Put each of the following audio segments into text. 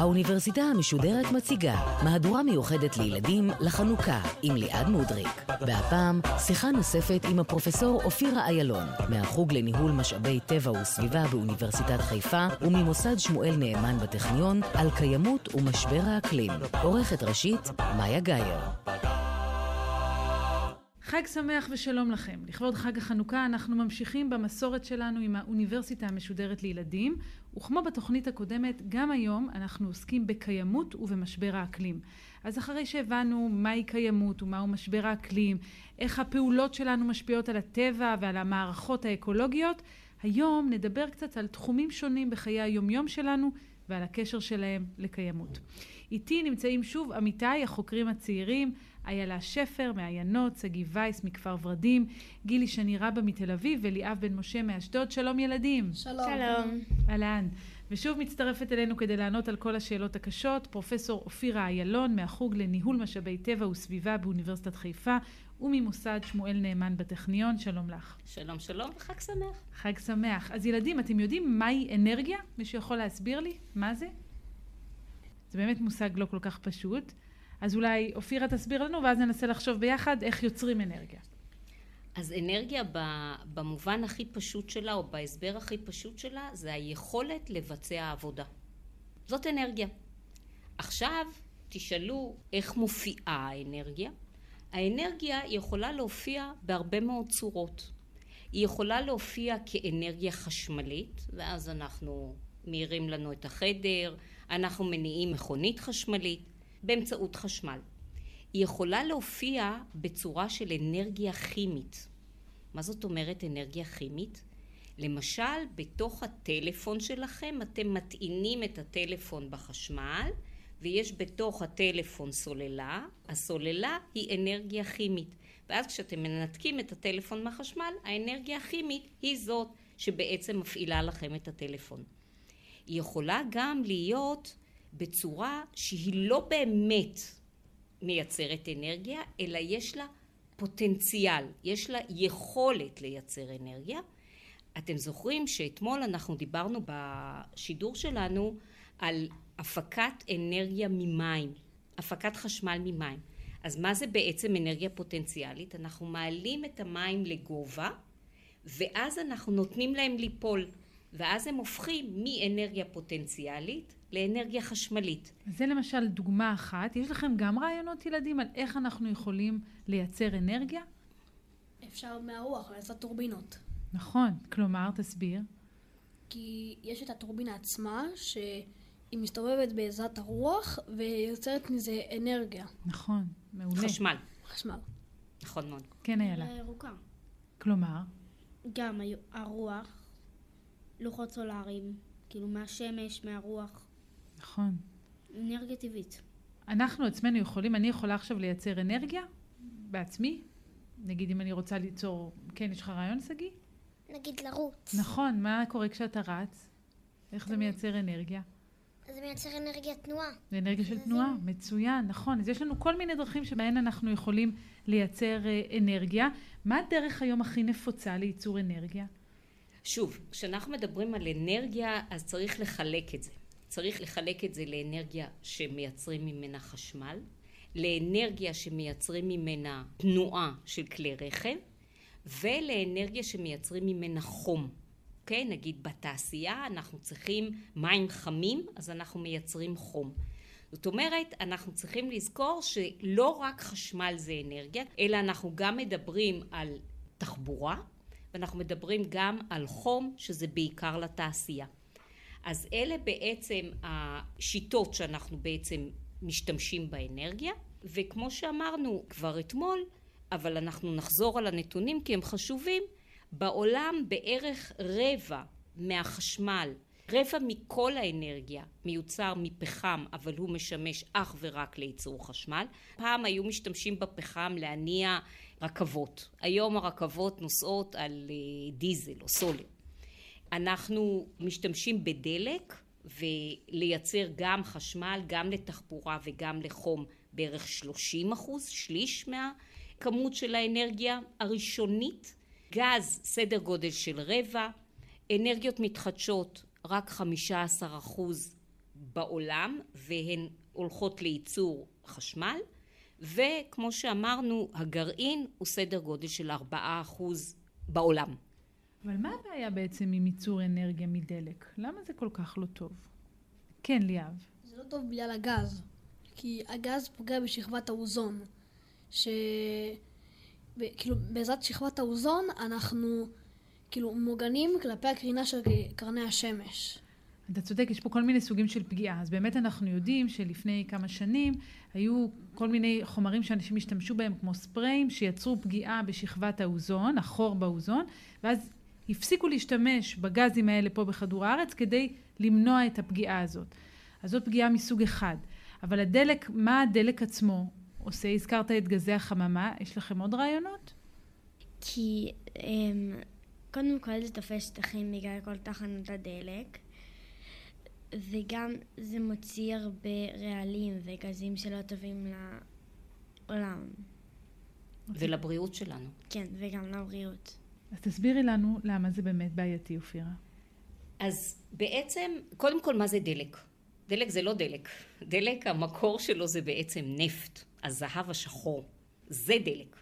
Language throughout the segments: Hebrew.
האוניברסיטה המשודרת מציגה מהדורה מיוחדת לילדים לחנוכה עם ליעד מודריק. והפעם שיחה נוספת עם הפרופסור אופירה איילון מהחוג לניהול משאבי טבע וסביבה באוניברסיטת חיפה וממוסד שמואל נאמן בטכניון על קיימות ומשבר האקלים. עורכת ראשית מאיה גאייר. חג שמח ושלום לכם. לכבוד חג החנוכה אנחנו ממשיכים במסורת שלנו עם האוניברסיטה המשודרת לילדים, וכמו בתוכנית הקודמת, גם היום אנחנו עוסקים בקיימות ובמשבר האקלים. אז אחרי שהבנו מהי קיימות ומהו משבר האקלים, איך הפעולות שלנו משפיעות על הטבע ועל המערכות האקולוגיות, היום נדבר קצת על תחומים שונים בחיי היומיום שלנו ועל הקשר שלהם לקיימות. איתי נמצאים שוב עמיתיי החוקרים הצעירים, איילה שפר מעיינות, שגיא וייס מכפר ורדים, גילי שני רבא מתל אביב וליאב בן משה מאשדוד. שלום ילדים. שלום. שלום. אהלן. ושוב מצטרפת אלינו כדי לענות על כל השאלות הקשות, פרופסור אופירה איילון מהחוג לניהול משאבי טבע וסביבה באוניברסיטת חיפה וממוסד שמואל נאמן בטכניון. שלום לך. שלום שלום וחג שמח. חג שמח. אז ילדים, אתם יודעים מהי אנרגיה? מישהו יכול להסביר לי? מה זה? זה באמת מושג לא כל כך פשוט. אז אולי אופירה תסביר לנו, ואז ננסה לחשוב ביחד איך יוצרים אנרגיה. אז אנרגיה במובן הכי פשוט שלה, או בהסבר הכי פשוט שלה, זה היכולת לבצע עבודה. זאת אנרגיה. עכשיו תשאלו איך מופיעה האנרגיה. האנרגיה יכולה להופיע בהרבה מאוד צורות. היא יכולה להופיע כאנרגיה חשמלית, ואז אנחנו מאירים לנו את החדר, אנחנו מניעים מכונית חשמלית. באמצעות חשמל. היא יכולה להופיע בצורה של אנרגיה כימית. מה זאת אומרת אנרגיה כימית? למשל, בתוך הטלפון שלכם אתם מטעינים את הטלפון בחשמל ויש בתוך הטלפון סוללה, הסוללה היא אנרגיה כימית. ואז כשאתם מנתקים את הטלפון מהחשמל, האנרגיה הכימית היא זאת שבעצם מפעילה לכם את הטלפון. היא יכולה גם להיות בצורה שהיא לא באמת מייצרת אנרגיה, אלא יש לה פוטנציאל, יש לה יכולת לייצר אנרגיה. אתם זוכרים שאתמול אנחנו דיברנו בשידור שלנו על הפקת אנרגיה ממים, הפקת חשמל ממים. אז מה זה בעצם אנרגיה פוטנציאלית? אנחנו מעלים את המים לגובה ואז אנחנו נותנים להם ליפול ואז הם הופכים מאנרגיה פוטנציאלית לאנרגיה חשמלית. זה למשל דוגמה אחת. יש לכם גם רעיונות ילדים על איך אנחנו יכולים לייצר אנרגיה? אפשר מהרוח לעשות טורבינות. נכון, כלומר, תסביר. כי יש את הטורבינה עצמה, שהיא מסתובבת בעזרת הרוח ויוצרת מזה אנרגיה. נכון, מעולה. חשמל. חשמל. נכון מאוד. כן, איילה. ירוקה. כלומר? גם הרוח, לוחות סולאריים, כאילו מהשמש, מהרוח. נכון. אנרגיה טבעית. אנחנו עצמנו יכולים, אני יכולה עכשיו לייצר אנרגיה בעצמי? נגיד אם אני רוצה ליצור, כן, יש לך רעיון, שגיא? נגיד לרוץ. נכון, מה קורה כשאתה רץ? איך זה מייצר אנרגיה? זה מייצר אנרגיה תנועה. זה אנרגיה של תנועה, מצוין, נכון. אז יש לנו כל מיני דרכים שבהן אנחנו יכולים לייצר אה, אנרגיה. מה הדרך היום הכי נפוצה לייצור אנרגיה? שוב, כשאנחנו מדברים על אנרגיה, אז צריך לחלק את זה. צריך לחלק את זה לאנרגיה שמייצרים ממנה חשמל, לאנרגיה שמייצרים ממנה תנועה של כלי רכב, ולאנרגיה שמייצרים ממנה חום. אוקיי? נגיד בתעשייה אנחנו צריכים מים חמים, אז אנחנו מייצרים חום. זאת אומרת, אנחנו צריכים לזכור שלא רק חשמל זה אנרגיה, אלא אנחנו גם מדברים על תחבורה, ואנחנו מדברים גם על חום, שזה בעיקר לתעשייה. אז אלה בעצם השיטות שאנחנו בעצם משתמשים באנרגיה, וכמו שאמרנו כבר אתמול, אבל אנחנו נחזור על הנתונים כי הם חשובים, בעולם בערך רבע מהחשמל, רבע מכל האנרגיה מיוצר מפחם, אבל הוא משמש אך ורק לייצור חשמל. פעם היו משתמשים בפחם להניע רכבות. היום הרכבות נוסעות על אה, דיזל או סולר. אנחנו משתמשים בדלק ולייצר גם חשמל, גם לתחבורה וגם לחום בערך 30 אחוז, שליש מהכמות של האנרגיה הראשונית. גז, סדר גודל של רבע, אנרגיות מתחדשות, רק 15% בעולם, והן הולכות לייצור חשמל, וכמו שאמרנו, הגרעין הוא סדר גודל של 4% בעולם. אבל מה הבעיה בעצם עם ייצור אנרגיה מדלק? למה זה כל כך לא טוב? כן, ליאב. זה לא טוב בגלל הגז, כי הגז פוגע בשכבת האוזון, ש... ב- כאילו בעזרת שכבת האוזון אנחנו כאילו מוגנים כלפי הקרינה של קרני השמש. אתה צודק, יש פה כל מיני סוגים של פגיעה. אז באמת אנחנו יודעים שלפני כמה שנים היו כל מיני חומרים שאנשים השתמשו בהם, כמו ספריים, שיצרו פגיעה בשכבת האוזון, החור באוזון, ואז הפסיקו להשתמש בגזים האלה פה בכדור הארץ כדי למנוע את הפגיעה הזאת. אז זאת פגיעה מסוג אחד. אבל הדלק, מה הדלק עצמו עושה? הזכרת את גזי החממה, יש לכם עוד רעיונות? כי אמ, קודם כל זה תופס שטחים בגלל כל תחנות הדלק, וגם זה מוציא הרבה רעלים וגזים שלא טובים לעולם. ולבריאות שלנו. כן, וגם לבריאות. אז תסבירי לנו למה זה באמת בעייתי, אופירה. אז בעצם, קודם כל, מה זה דלק? דלק זה לא דלק. דלק, המקור שלו זה בעצם נפט, הזהב השחור. זה דלק.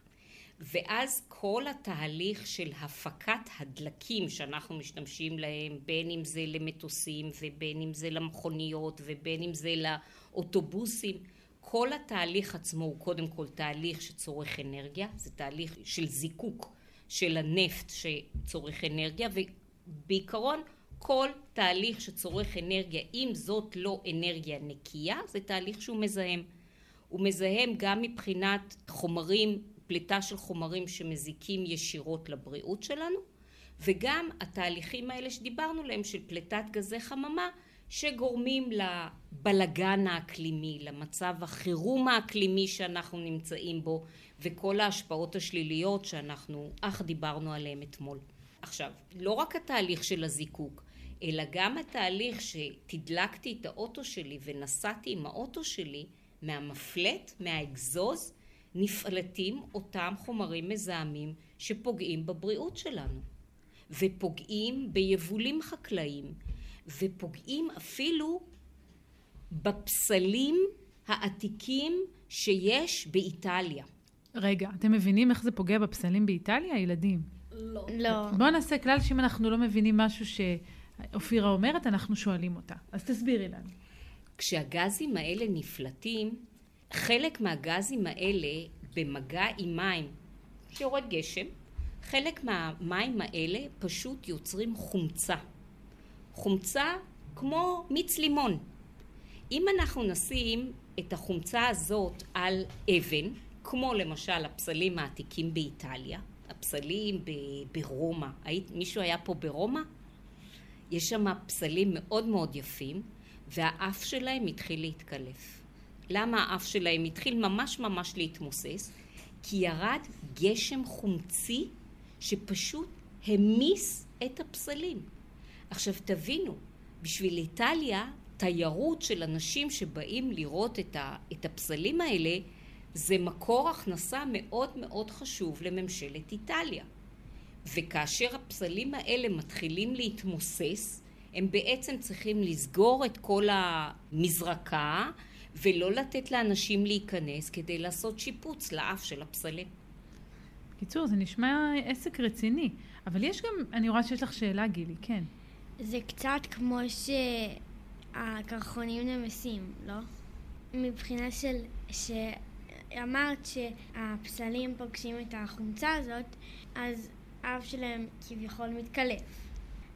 ואז כל התהליך של הפקת הדלקים שאנחנו משתמשים להם, בין אם זה למטוסים ובין אם זה למכוניות ובין אם זה לאוטובוסים, כל התהליך עצמו הוא קודם כל תהליך שצורך אנרגיה, זה תהליך של זיקוק של הנפט שצורך אנרגיה, ובעיקרון כל תהליך שצורך אנרגיה, אם זאת לא אנרגיה נקייה, זה תהליך שהוא מזהם. הוא מזהם גם מבחינת חומרים, פליטה של חומרים שמזיקים ישירות לבריאות שלנו, וגם התהליכים האלה שדיברנו עליהם של פליטת גזי חממה, שגורמים לבלגן האקלימי, למצב החירום האקלימי שאנחנו נמצאים בו, וכל ההשפעות השליליות שאנחנו אך דיברנו עליהן אתמול. עכשיו, לא רק התהליך של הזיקוק, אלא גם התהליך שתדלקתי את האוטו שלי ונסעתי עם האוטו שלי, מהמפלט, מהאגזוז, נפלטים אותם חומרים מזהמים שפוגעים בבריאות שלנו, ופוגעים ביבולים חקלאיים, ופוגעים אפילו בפסלים העתיקים שיש באיטליה. רגע, אתם מבינים איך זה פוגע בפסלים באיטליה, ילדים? לא. לא. בואו נעשה כלל שאם אנחנו לא מבינים משהו שאופירה אומרת, אנחנו שואלים אותה. אז תסבירי לנו. כשהגזים האלה נפלטים, חלק מהגזים האלה במגע עם מים, כשיורד גשם, חלק מהמים האלה פשוט יוצרים חומצה. חומצה כמו מיץ לימון. אם אנחנו נשים את החומצה הזאת על אבן, כמו למשל הפסלים העתיקים באיטליה, הפסלים ברומא, היית, מישהו היה פה ברומא? יש שם פסלים מאוד מאוד יפים, והאף שלהם התחיל להתקלף. למה האף שלהם התחיל ממש ממש להתמוסס? כי ירד גשם חומצי שפשוט המיס את הפסלים. עכשיו תבינו, בשביל איטליה, תיירות של אנשים שבאים לראות את, ה, את הפסלים האלה, זה מקור הכנסה מאוד מאוד חשוב לממשלת איטליה. וכאשר הפסלים האלה מתחילים להתמוסס, הם בעצם צריכים לסגור את כל המזרקה ולא לתת לאנשים להיכנס כדי לעשות שיפוץ לאף של הפסלים. בקיצור, זה נשמע עסק רציני. אבל יש גם, אני רואה שיש לך שאלה, גילי, כן. זה קצת כמו שהקרחונים נמסים, לא? מבחינה של... שאמרת שהפסלים פוגשים את החומצה הזאת, אז האף שלהם כביכול מתקלף.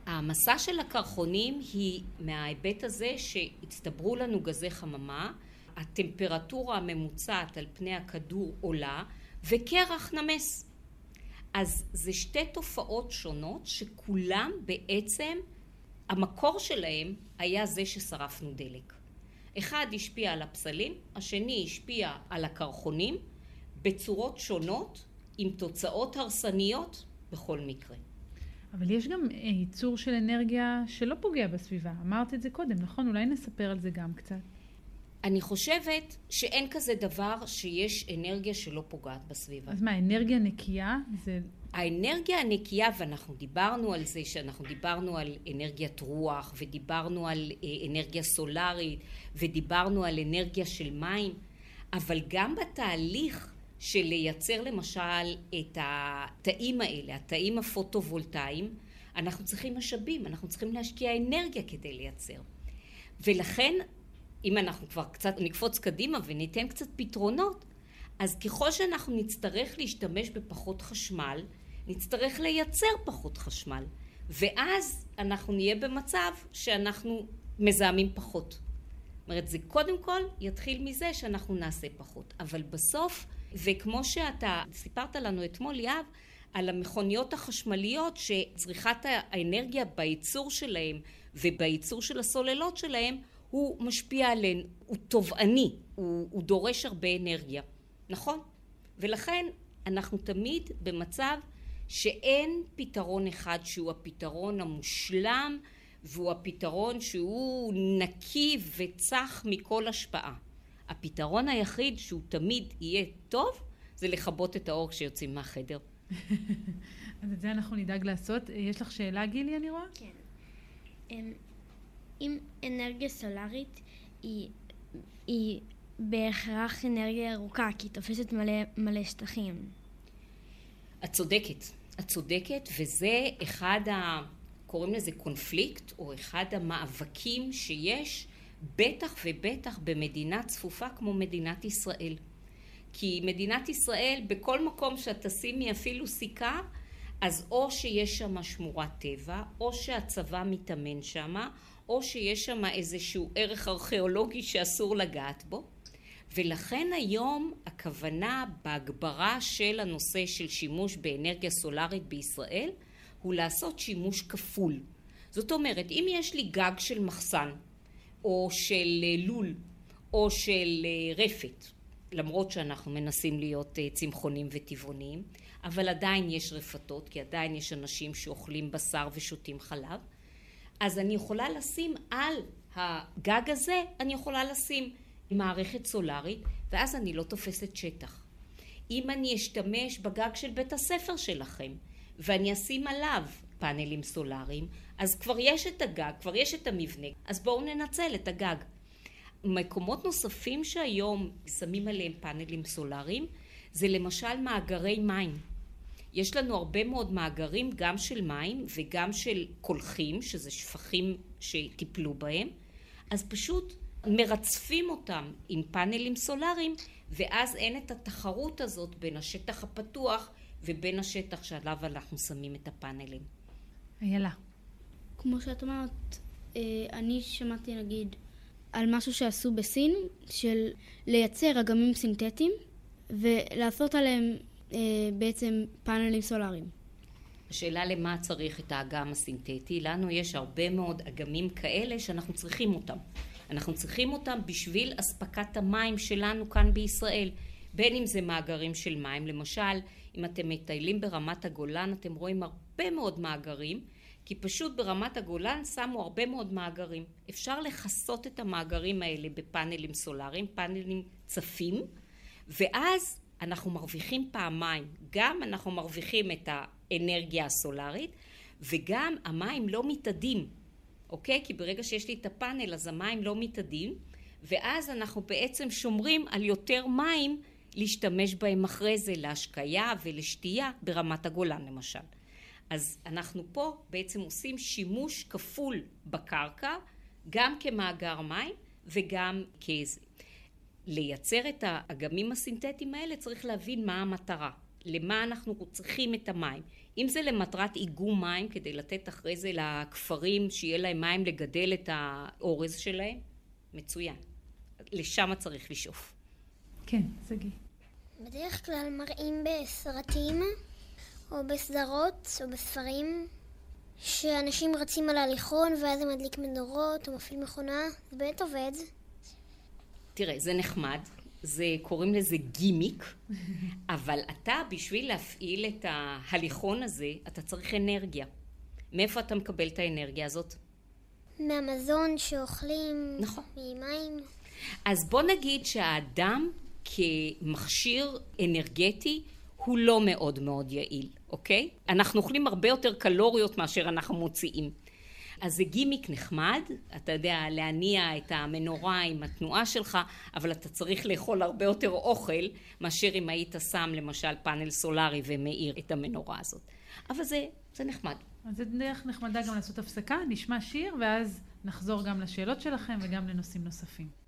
המסע של הקרחונים היא מההיבט הזה שהצטברו לנו גזי חממה, הטמפרטורה הממוצעת על פני הכדור עולה וקרח נמס. אז זה שתי תופעות שונות שכולם בעצם, המקור שלהם היה זה ששרפנו דלק. אחד השפיע על הפסלים, השני השפיע על הקרחונים בצורות שונות עם תוצאות הרסניות בכל מקרה. אבל יש גם אה, ייצור של אנרגיה שלא פוגע בסביבה. אמרת את זה קודם, נכון? אולי נספר על זה גם קצת. אני חושבת שאין כזה דבר שיש אנרגיה שלא פוגעת בסביבה. אז מה, אנרגיה נקייה זה האנרגיה הנקייה, ואנחנו דיברנו על זה, שאנחנו דיברנו על אנרגיית רוח, ודיברנו על אה, אנרגיה סולארית, ודיברנו על אנרגיה של מים, אבל גם בתהליך של לייצר למשל את התאים האלה, התאים הפוטו-וולטאיים, אנחנו צריכים משאבים, אנחנו צריכים להשקיע אנרגיה כדי לייצר. ולכן, אם אנחנו כבר קצת נקפוץ קדימה וניתן קצת פתרונות, אז ככל שאנחנו נצטרך להשתמש בפחות חשמל, נצטרך לייצר פחות חשמל. ואז אנחנו נהיה במצב שאנחנו מזהמים פחות. אומרת, זה קודם כל יתחיל מזה שאנחנו נעשה פחות. אבל בסוף, וכמו שאתה סיפרת לנו אתמול, יהב, על המכוניות החשמליות שצריכת האנרגיה בייצור שלהם ובייצור של הסוללות שלהם הוא משפיע עליהן, הוא תובעני, הוא, הוא דורש הרבה אנרגיה, נכון? ולכן אנחנו תמיד במצב שאין פתרון אחד שהוא הפתרון המושלם והוא הפתרון שהוא נקי וצח מכל השפעה. הפתרון היחיד שהוא תמיד יהיה טוב זה לכבות את האור כשיוצאים מהחדר. אז את זה אנחנו נדאג לעשות. יש לך שאלה, גילי, אני רואה? כן. אמ, אם אנרגיה סולארית היא, היא בהכרח אנרגיה ירוקה, כי היא תופסת מלא, מלא שטחים. את צודקת. את צודקת, וזה אחד ה... קוראים לזה קונפליקט, או אחד המאבקים שיש, בטח ובטח במדינה צפופה כמו מדינת ישראל. כי מדינת ישראל, בכל מקום שאת תשימי אפילו סיכה, אז או שיש שם שמורת טבע, או שהצבא מתאמן שם, או שיש שם איזשהו ערך ארכיאולוגי שאסור לגעת בו. ולכן היום הכוונה בהגברה של הנושא של שימוש באנרגיה סולארית בישראל הוא לעשות שימוש כפול. זאת אומרת, אם יש לי גג של מחסן, או של אה, לול, או של אה, רפת, למרות שאנחנו מנסים להיות אה, צמחונים וטבעוניים, אבל עדיין יש רפתות, כי עדיין יש אנשים שאוכלים בשר ושותים חלב, אז אני יכולה לשים על הגג הזה, אני יכולה לשים מערכת סולארית, ואז אני לא תופסת שטח. אם אני אשתמש בגג של בית הספר שלכם, ואני אשים עליו פאנלים סולאריים, אז כבר יש את הגג, כבר יש את המבנה, אז בואו ננצל את הגג. מקומות נוספים שהיום שמים עליהם פאנלים סולאריים, זה למשל מאגרי מים. יש לנו הרבה מאוד מאגרים, גם של מים וגם של קולחים, שזה שפכים שטיפלו בהם, אז פשוט מרצפים אותם עם פאנלים סולאריים, ואז אין את התחרות הזאת בין השטח הפתוח ובין השטח שעליו אנחנו שמים את הפאנלים. איילה. כמו שאת אומרת, אה, אני שמעתי נגיד על משהו שעשו בסין, של לייצר אגמים סינתטיים ולעשות עליהם אה, בעצם פאנלים סולאריים. השאלה למה צריך את האגם הסינתטי, לנו יש הרבה אגמים אגמים כאלה שאנחנו צריכים אותם. אנחנו צריכים אותם בשביל אספקת המים שלנו כאן בישראל, בין אם זה מאגרים של מים, למשל אם אתם מטיילים ברמת הגולן אתם רואים הרבה מאוד מאגרים, כי פשוט ברמת הגולן שמו הרבה מאוד מאגרים. אפשר לכסות את המאגרים האלה בפאנלים סולאריים, פאנלים צפים, ואז אנחנו מרוויחים פעמיים, גם אנחנו מרוויחים את האנרגיה הסולארית וגם המים לא מתאדים אוקיי? כי ברגע שיש לי את הפאנל אז המים לא מתאדים ואז אנחנו בעצם שומרים על יותר מים להשתמש בהם אחרי זה להשקיה ולשתייה ברמת הגולן למשל. אז אנחנו פה בעצם עושים שימוש כפול בקרקע גם כמאגר מים וגם כאיזה. לייצר את האגמים הסינתטיים האלה צריך להבין מה המטרה, למה אנחנו צריכים את המים. אם זה למטרת איגום מים כדי לתת אחרי זה לכפרים שיהיה להם מים לגדל את האורז שלהם, מצוין. לשם צריך לשאוף. כן, שגיא. בדרך כלל מראים בסרטים או בסדרות או בספרים שאנשים רצים על ההליכון ואז זה מדליק מנורות או מפעיל מכונה, זה באמת עובד. תראה, זה נחמד, זה, קוראים לזה גימיק, אבל אתה, בשביל להפעיל את ההליכון הזה, אתה צריך אנרגיה. מאיפה אתה מקבל את האנרגיה הזאת? מהמזון שאוכלים, נכון. ממים. אז בוא נגיד שהאדם כמכשיר אנרגטי הוא לא מאוד מאוד יעיל, אוקיי? אנחנו אוכלים הרבה יותר קלוריות מאשר אנחנו מוציאים. אז זה גימיק נחמד, אתה יודע, להניע את המנורה עם התנועה שלך, אבל אתה צריך לאכול הרבה יותר אוכל מאשר אם היית שם למשל פאנל סולארי ומאיר את המנורה הזאת. אבל זה, זה נחמד. אז זה דרך נחמדה גם לעשות הפסקה, נשמע שיר, ואז נחזור גם לשאלות שלכם וגם לנושאים נוספים.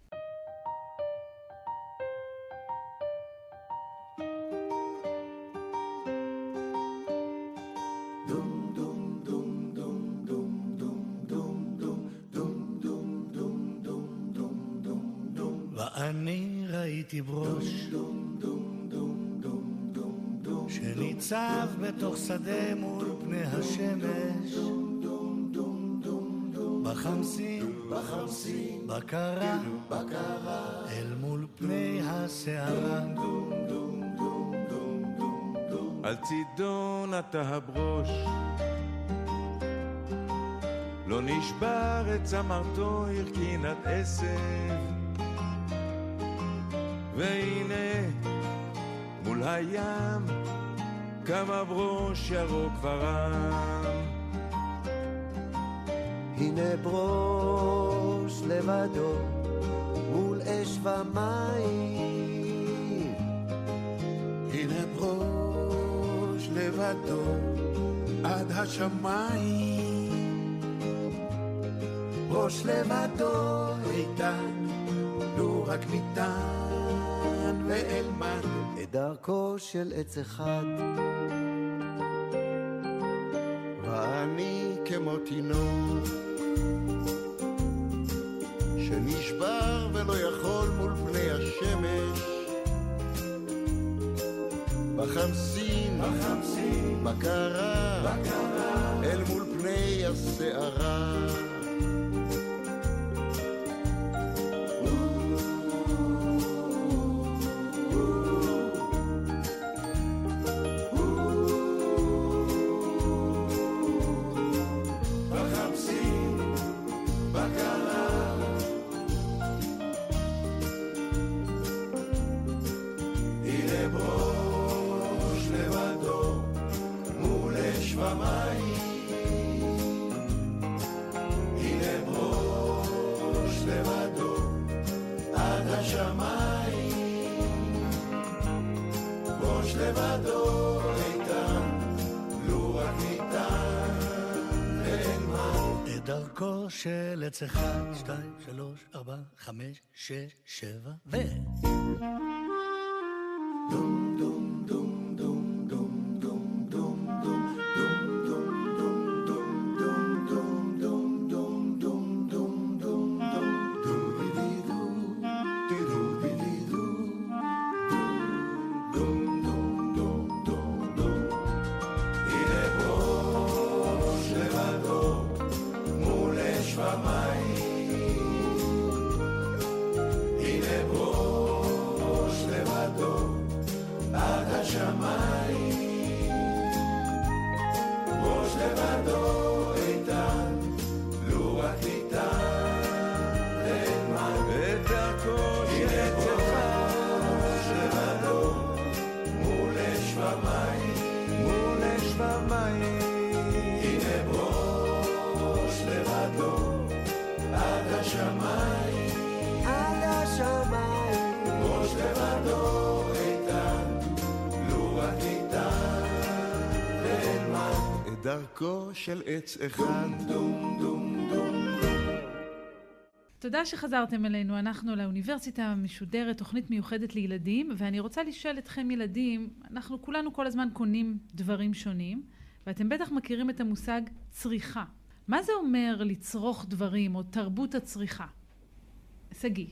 שניצב בתוך שדה מול פני השמש. בחמסין, בקרה, אל מול פני הסערה. על צידו נטע הברוש. לא נשבר את צמרתו הרכינת עשב. והנה מול הים קם הברוש ירוק ורם הנה ברוש לבדו מול אש ומים. הנה ברוש לבדו עד השמיים. ראש לבדו איתן, לו רק ניתן ואלמד את דרכו של עץ אחד. ואני כמו תינוק שנשבר ולא יכול מול פני השמש בחמסין, בחמסין, בקרה, בקרה, אל מול פני הסערה עץ אחד, שתיים, שלוש, ארבע, חמש, שש, שבע, ו... דום דרכו של עץ אחד דום דום דום תודה שחזרתם אלינו, אנחנו לאוניברסיטה המשודרת, תוכנית מיוחדת לילדים, ואני רוצה לשאול אתכם ילדים, אנחנו כולנו כל הזמן קונים דברים שונים, ואתם בטח מכירים את המושג צריכה. מה זה אומר לצרוך דברים, או תרבות הצריכה? שגיא.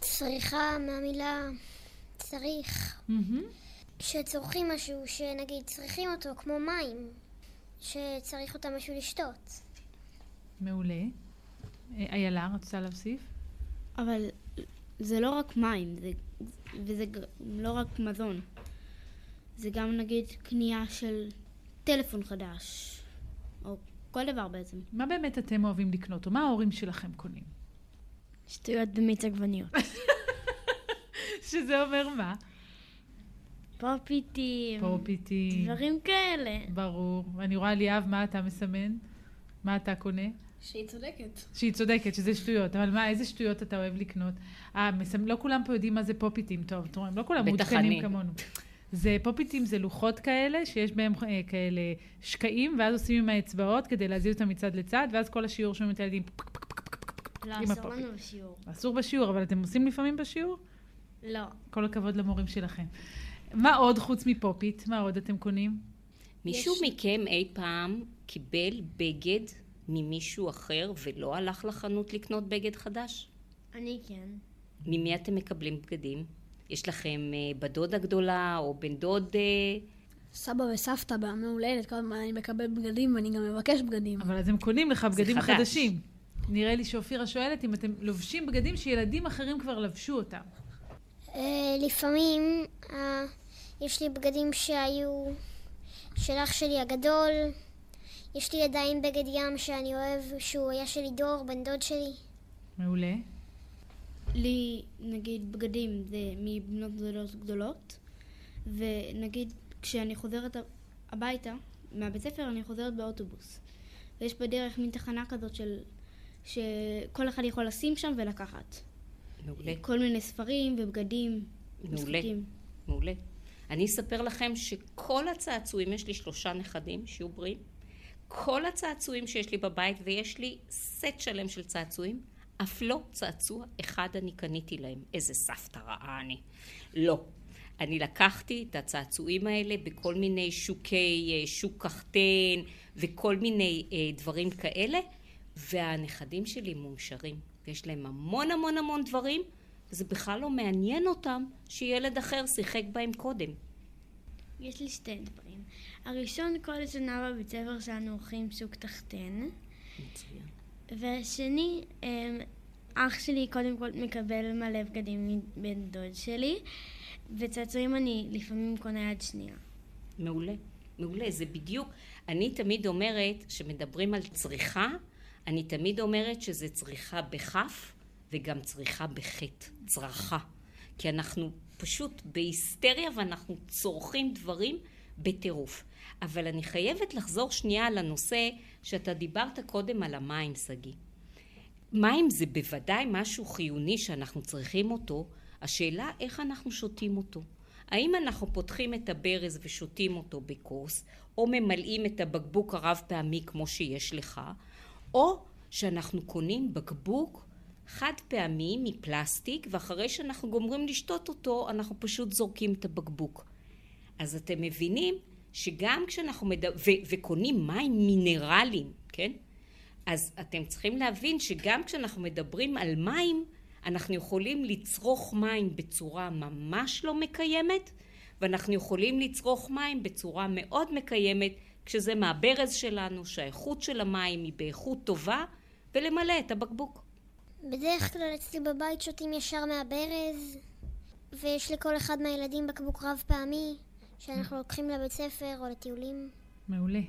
צריכה מהמילה צריך. כשצורכים משהו, שנגיד צריכים אותו, כמו מים, שצריך אותם בשביל לשתות. מעולה. אה, איילה, רצתה להוסיף? אבל זה לא רק מים, זה, וזה לא רק מזון. זה גם נגיד קנייה של טלפון חדש, או כל דבר בעצם. מה באמת אתם אוהבים לקנות, או מה ההורים שלכם קונים? שטויות במיץ עגבניות. שזה אומר מה? פופיטים. פופיטים. דברים כאלה. ברור. ואני רואה ליאב, מה אתה מסמן? מה אתה קונה? שהיא צודקת. שהיא צודקת, שזה שטויות. אבל מה, איזה שטויות אתה אוהב לקנות? אה, מסמ... לא כולם פה יודעים מה זה פופיטים. טוב, אתם רואים, לא כולם אני. כמונו. זה פופיטים זה לוחות כאלה, שיש בהם אה, כאלה שקעים, ואז עושים עם האצבעות כדי להזיז אותם מצד לצד, ואז כל השיעור שומעים את הילדים פק פק פק פק פק פק לא, אסור. לנו בשיעור. אסור בשיעור, אבל אתם עושים לפעמים בשיעור? לא. כל הכבוד למורים שלכם. מה עוד חוץ מפופיט? מה עוד אתם קונים? מישהו מכם אי פעם קיבל בגד ממישהו אחר ולא הלך לחנות לקנות בגד חדש? אני כן. ממי אתם מקבלים בגדים? יש לכם אה, בת דודה גדולה או בן דוד? אה, סבא וסבתא בימי הולדת, כל הזמן אני מקבל בגדים ואני גם מבקש בגדים. אבל אז הם קונים לך בגדים חדש. חדשים. נראה לי שאופירה שואלת אם אתם לובשים בגדים שילדים אחרים כבר לבשו אותם. אה, לפעמים אה, יש לי בגדים שהיו של אח שלי הגדול. יש לי עדיין בגד ים שאני אוהב, שהוא היה של לידור, בן דוד שלי. מעולה. לי, נגיד, בגדים זה מבנות גדולות גדולות, ונגיד, כשאני חוזרת הביתה מהבית ספר, אני חוזרת באוטובוס. ויש בדרך מין תחנה כזאת של... שכל אחד יכול לשים שם ולקחת. מעולה. כל מיני ספרים ובגדים, מעולה. משחקים. מעולה. אני אספר לכם שכל הצעצועים, יש לי שלושה נכדים, שיהיו בריאים, כל הצעצועים שיש לי בבית, ויש לי סט שלם של צעצועים, אף לא צעצוע אחד אני קניתי להם. איזה סבתא רעה אני. לא. אני לקחתי את הצעצועים האלה בכל מיני שוקי, אה, שוק קחטן וכל מיני אה, דברים כאלה, והנכדים שלי מאושרים. ויש להם המון המון המון דברים, וזה בכלל לא מעניין אותם שילד אחר שיחק בהם קודם. יש לי שתי דברים. הראשון, כל שנה בבית ספר שלנו עורכים שוק תחתן. מצוין. והשני, אמ, אח שלי קודם כל מקבל מלא בגדים מבן דוד שלי, וצעצועים אני לפעמים קונה יד שנייה. מעולה, מעולה, זה בדיוק, אני תמיד אומרת, שמדברים על צריכה, אני תמיד אומרת שזה צריכה בכף וגם צריכה בחטא, צרכה. כי אנחנו פשוט בהיסטריה ואנחנו צורכים דברים בטירוף. אבל אני חייבת לחזור שנייה על הנושא שאתה דיברת קודם על המים, שגיא. מים זה בוודאי משהו חיוני שאנחנו צריכים אותו, השאלה איך אנחנו שותים אותו. האם אנחנו פותחים את הברז ושותים אותו בכוס, או ממלאים את הבקבוק הרב פעמי כמו שיש לך, או שאנחנו קונים בקבוק חד פעמי מפלסטיק, ואחרי שאנחנו גומרים לשתות אותו, אנחנו פשוט זורקים את הבקבוק. אז אתם מבינים שגם כשאנחנו מדברים, ו- וקונים מים מינרליים, כן? אז אתם צריכים להבין שגם כשאנחנו מדברים על מים, אנחנו יכולים לצרוך מים בצורה ממש לא מקיימת, ואנחנו יכולים לצרוך מים בצורה מאוד מקיימת, כשזה מהברז שלנו, שהאיכות של המים היא באיכות טובה, ולמלא את הבקבוק. בדרך כלל אצלי בבית שותים ישר מהברז, ויש לכל אחד מהילדים בקבוק רב פעמי, שאנחנו לוקחים לבית ספר או לטיולים. מעולה.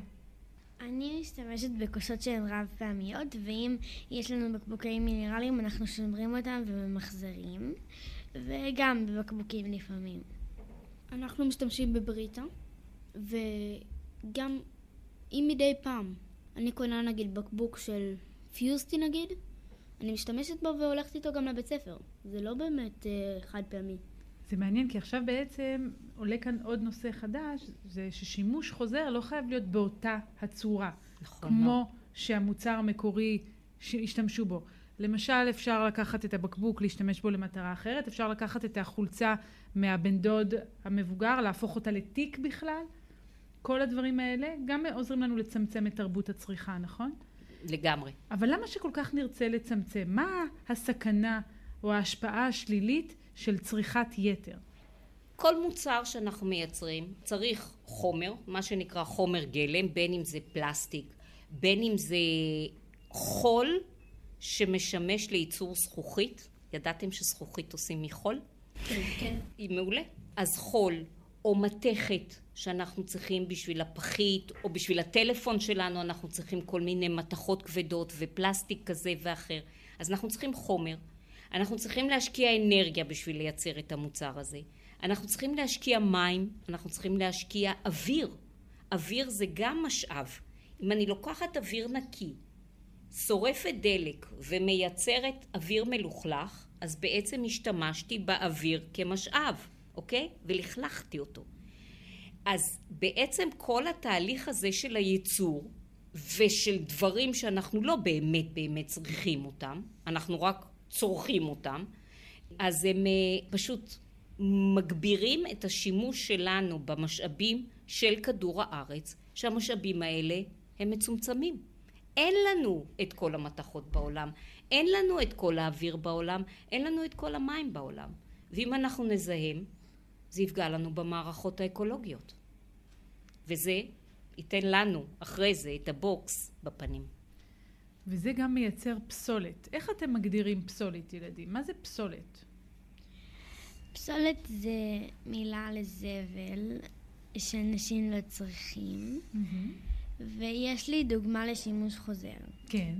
אני משתמשת בכוסות שהן רב פעמיות, ואם יש לנו בקבוקי מינרלים, אנחנו שומרים אותם וממחזרים, וגם בבקבוקים לפעמים. אנחנו משתמשים בבריטה, וגם אם מדי פעם אני קונה נגיד בקבוק של פיוסטי נגיד, אני משתמשת בו והולכת איתו גם לבית ספר. זה לא באמת אה, חד פעמי. זה מעניין, כי עכשיו בעצם עולה כאן עוד נושא חדש, זה ששימוש חוזר לא חייב להיות באותה הצורה. נכון. כמו שהמוצר המקורי שהשתמשו בו. למשל, אפשר לקחת את הבקבוק, להשתמש בו למטרה אחרת, אפשר לקחת את החולצה מהבן דוד המבוגר, להפוך אותה לתיק בכלל. כל הדברים האלה גם עוזרים לנו לצמצם את תרבות הצריכה, נכון? לגמרי. אבל למה שכל כך נרצה לצמצם? מה הסכנה או ההשפעה השלילית של צריכת יתר? כל מוצר שאנחנו מייצרים צריך חומר, מה שנקרא חומר גלם, בין אם זה פלסטיק, בין אם זה חול שמשמש לייצור זכוכית. ידעתם שזכוכית עושים מחול? כן. היא מעולה. אז חול או מתכת שאנחנו צריכים בשביל הפחית או בשביל הטלפון שלנו, אנחנו צריכים כל מיני מתכות כבדות ופלסטיק כזה ואחר. אז אנחנו צריכים חומר. אנחנו צריכים להשקיע אנרגיה בשביל לייצר את המוצר הזה. אנחנו צריכים להשקיע מים, אנחנו צריכים להשקיע אוויר. אוויר זה גם משאב. אם אני לוקחת אוויר נקי, שורפת דלק ומייצרת אוויר מלוכלך, אז בעצם השתמשתי באוויר כמשאב, אוקיי? ולכלכתי אותו. אז בעצם כל התהליך הזה של הייצור ושל דברים שאנחנו לא באמת באמת צריכים אותם, אנחנו רק צורכים אותם, אז הם אה, פשוט מגבירים את השימוש שלנו במשאבים של כדור הארץ, שהמשאבים האלה הם מצומצמים. אין לנו את כל המתכות בעולם, אין לנו את כל האוויר בעולם, אין לנו את כל המים בעולם. ואם אנחנו נזהם, זה יפגע לנו במערכות האקולוגיות. וזה ייתן לנו אחרי זה את הבוקס בפנים. וזה גם מייצר פסולת. איך אתם מגדירים פסולת, ילדים? מה זה פסולת? פסולת זה מילה לזבל שאנשים לא צריכים, ויש לי דוגמה לשימוש חוזר. כן.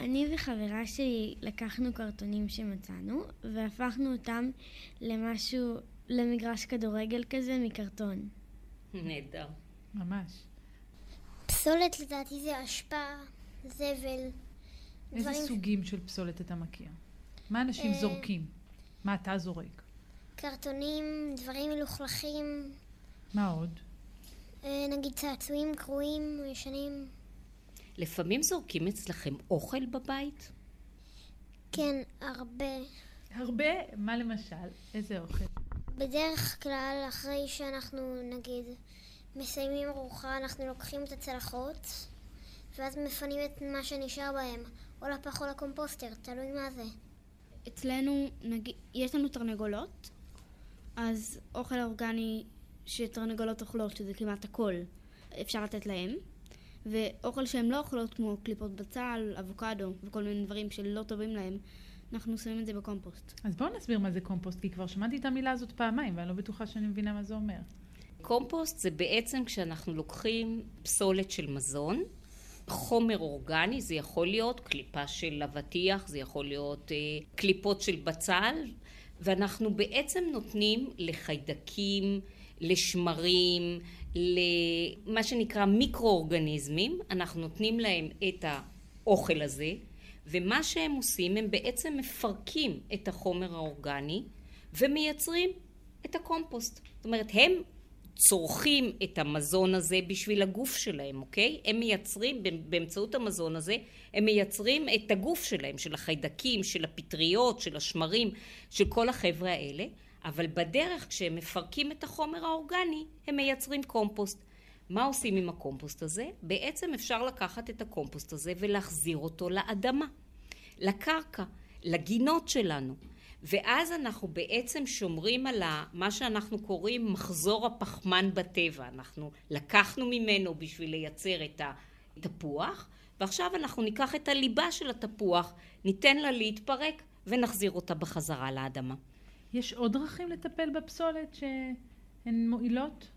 אני וחברה שלי לקחנו קרטונים שמצאנו, והפכנו אותם למשהו, למגרש כדורגל כזה מקרטון. נהדר. ממש. פסולת לדעתי זה אשפה, זבל. איזה דברים- סוגים של פסולת אתה מכיר? מה אנשים אה, זורקים? מה אתה זורק? קרטונים, דברים מלוכלכים, מה עוד? אה, נגיד צעצועים קרועים, ישנים. לפעמים זורקים אצלכם אוכל בבית? כן, הרבה. הרבה? מה למשל? איזה אוכל? בדרך כלל, אחרי שאנחנו, נגיד, מסיימים ארוחה, אנחנו לוקחים את הצלחות, ואז מפנים את מה שנשאר בהם, או לפח או לקומפוסטר, תלוי מה זה. אצלנו, נגיד, יש לנו תרנגולות, אז אוכל אורגני שתרנגולות אוכלות, שזה כמעט הכל, אפשר לתת להם. ואוכל שהן לא אוכלות, כמו קליפות בצל, אבוקדו וכל מיני דברים שלא טובים להם, אנחנו שמים את זה בקומפוסט. אז בואו נסביר מה זה קומפוסט, כי כבר שמעתי את המילה הזאת פעמיים, ואני לא בטוחה שאני מבינה מה זה אומר. קומפוסט זה בעצם כשאנחנו לוקחים פסולת של מזון, חומר אורגני, זה יכול להיות קליפה של אבטיח, זה יכול להיות אה, קליפות של בצל, ואנחנו בעצם נותנים לחיידקים, לשמרים, למה שנקרא מיקרואורגניזמים, אנחנו נותנים להם את האוכל הזה, ומה שהם עושים, הם בעצם מפרקים את החומר האורגני ומייצרים את הקומפוסט. זאת אומרת, הם צורכים את המזון הזה בשביל הגוף שלהם, אוקיי? הם מייצרים, באמצעות המזון הזה, הם מייצרים את הגוף שלהם, של החיידקים, של הפטריות, של השמרים, של כל החבר'ה האלה, אבל בדרך כשהם מפרקים את החומר האורגני, הם מייצרים קומפוסט. מה עושים עם הקומפוסט הזה? בעצם אפשר לקחת את הקומפוסט הזה ולהחזיר אותו לאדמה, לקרקע, לגינות שלנו. ואז אנחנו בעצם שומרים על מה שאנחנו קוראים מחזור הפחמן בטבע. אנחנו לקחנו ממנו בשביל לייצר את התפוח, ועכשיו אנחנו ניקח את הליבה של התפוח, ניתן לה להתפרק ונחזיר אותה בחזרה לאדמה. יש עוד דרכים לטפל בפסולת שהן מועילות?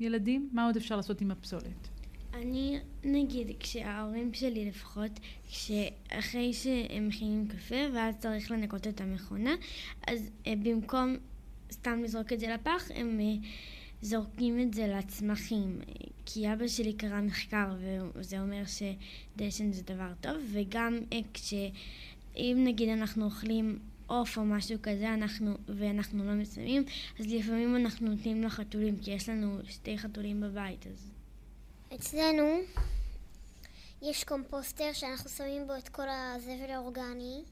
ילדים? מה עוד אפשר לעשות עם הפסולת? אני, נגיד, כשההורים שלי לפחות, כשאחרי שהם מכינים קפה ואז צריך לנקות את המכונה, אז אה, במקום סתם לזרוק את זה לפח, הם אה, זורקים את זה לצמחים. כי אבא שלי קרא מחקר וזה אומר שדשן זה דבר טוב, וגם אה, כש... אם נגיד אנחנו אוכלים עוף או משהו כזה אנחנו, ואנחנו לא מסיימים, אז לפעמים אנחנו נותנים לחתולים, כי יש לנו שתי חתולים בבית, אז... אצלנו יש קומפוסטר שאנחנו שמים בו את כל הזבל האורגני,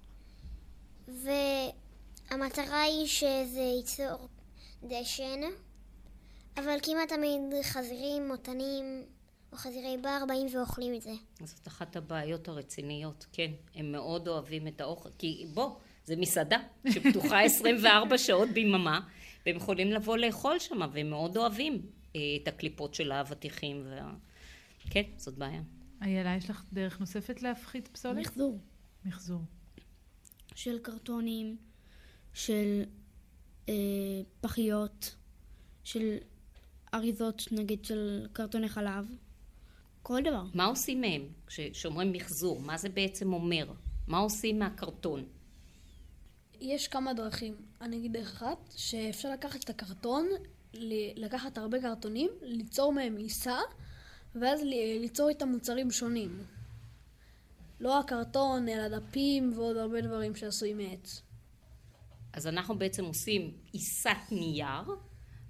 והמטרה היא שזה ייצור דשן, אבל כמעט תמיד חזירים, מותנים או חזירי בר באים ואוכלים את זה. זאת אחת הבעיות הרציניות, כן. הם מאוד אוהבים את האוכל, כי בוא, זה מסעדה שפתוחה 24 שעות ביממה, והם יכולים לבוא לאכול שם, והם מאוד אוהבים אה, את הקליפות של האבטיחים. וה... כן, זאת בעיה. איילה, יש לך דרך נוספת להפחית פסולת? מחזור. מחזור. של קרטונים, של אה, פחיות, של אריזות, נגיד, של קרטוני חלב. כל דבר. מה עושים מהם? כשאומרים מחזור, מה זה בעצם אומר? מה עושים מהקרטון? יש כמה דרכים. אני אגיד דרך אחת, שאפשר לקחת את הקרטון, לקחת הרבה קרטונים, ליצור מהם עיסה, ואז ליצור איתם מוצרים שונים. לא הקרטון, אלא דפים ועוד הרבה דברים שעשויים מעץ. אז אנחנו בעצם עושים עיסת נייר,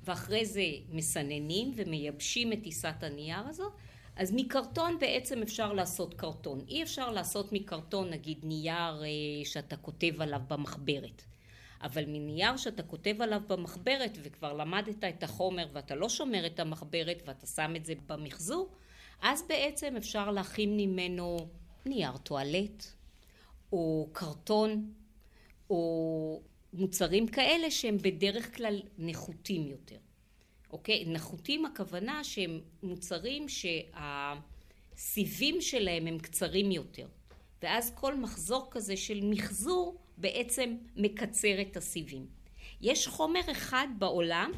ואחרי זה מסננים ומייבשים את עיסת הנייר הזו, אז מקרטון בעצם אפשר לעשות קרטון. אי אפשר לעשות מקרטון נגיד נייר אה, שאתה כותב עליו במחברת. אבל מנייר שאתה כותב עליו במחברת וכבר למדת את החומר ואתה לא שומר את המחברת ואתה שם את זה במחזור, אז בעצם אפשר להכין ממנו נייר טואלט, או קרטון, או מוצרים כאלה שהם בדרך כלל נחותים יותר. אוקיי? נחותים הכוונה שהם מוצרים שהסיבים שלהם הם קצרים יותר. ואז כל מחזור כזה של מחזור בעצם מקצר את הסיבים. יש חומר אחד בעולם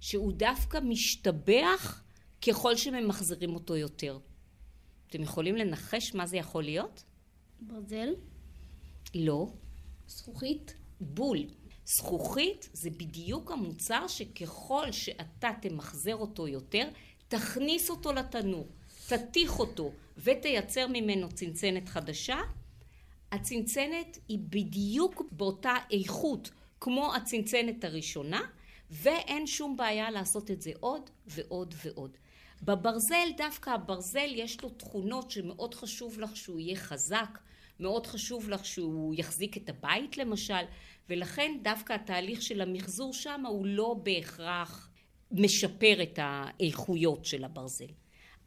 שהוא דווקא משתבח ככל שממחזרים אותו יותר. אתם יכולים לנחש מה זה יכול להיות? ברזל? לא. זכוכית? בול. זכוכית זה בדיוק המוצר שככל שאתה תמחזר אותו יותר, תכניס אותו לתנור, תתיך אותו ותייצר ממנו צנצנת חדשה, הצנצנת היא בדיוק באותה איכות כמו הצנצנת הראשונה, ואין שום בעיה לעשות את זה עוד ועוד ועוד. בברזל, דווקא הברזל יש לו תכונות שמאוד חשוב לך שהוא יהיה חזק, מאוד חשוב לך שהוא יחזיק את הבית למשל, ולכן דווקא התהליך של המחזור שם הוא לא בהכרח משפר את האיכויות של הברזל.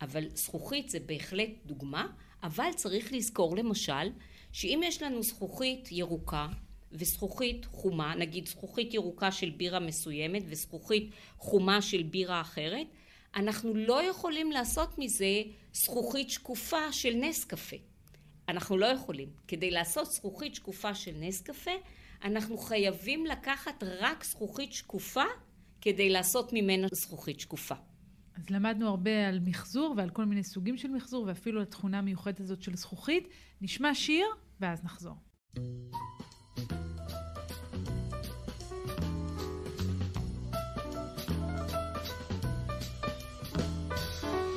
אבל זכוכית זה בהחלט דוגמה, אבל צריך לזכור למשל שאם יש לנו זכוכית ירוקה וזכוכית חומה, נגיד זכוכית ירוקה של בירה מסוימת וזכוכית חומה של בירה אחרת, אנחנו לא יכולים לעשות מזה זכוכית שקופה של נס קפה. אנחנו לא יכולים. כדי לעשות זכוכית שקופה של נס קפה, אנחנו חייבים לקחת רק זכוכית שקופה כדי לעשות ממנה זכוכית שקופה. אז למדנו הרבה על מחזור ועל כל מיני סוגים של מחזור, ואפילו על התכונה המיוחדת הזאת של זכוכית. נשמע שיר, ואז נחזור.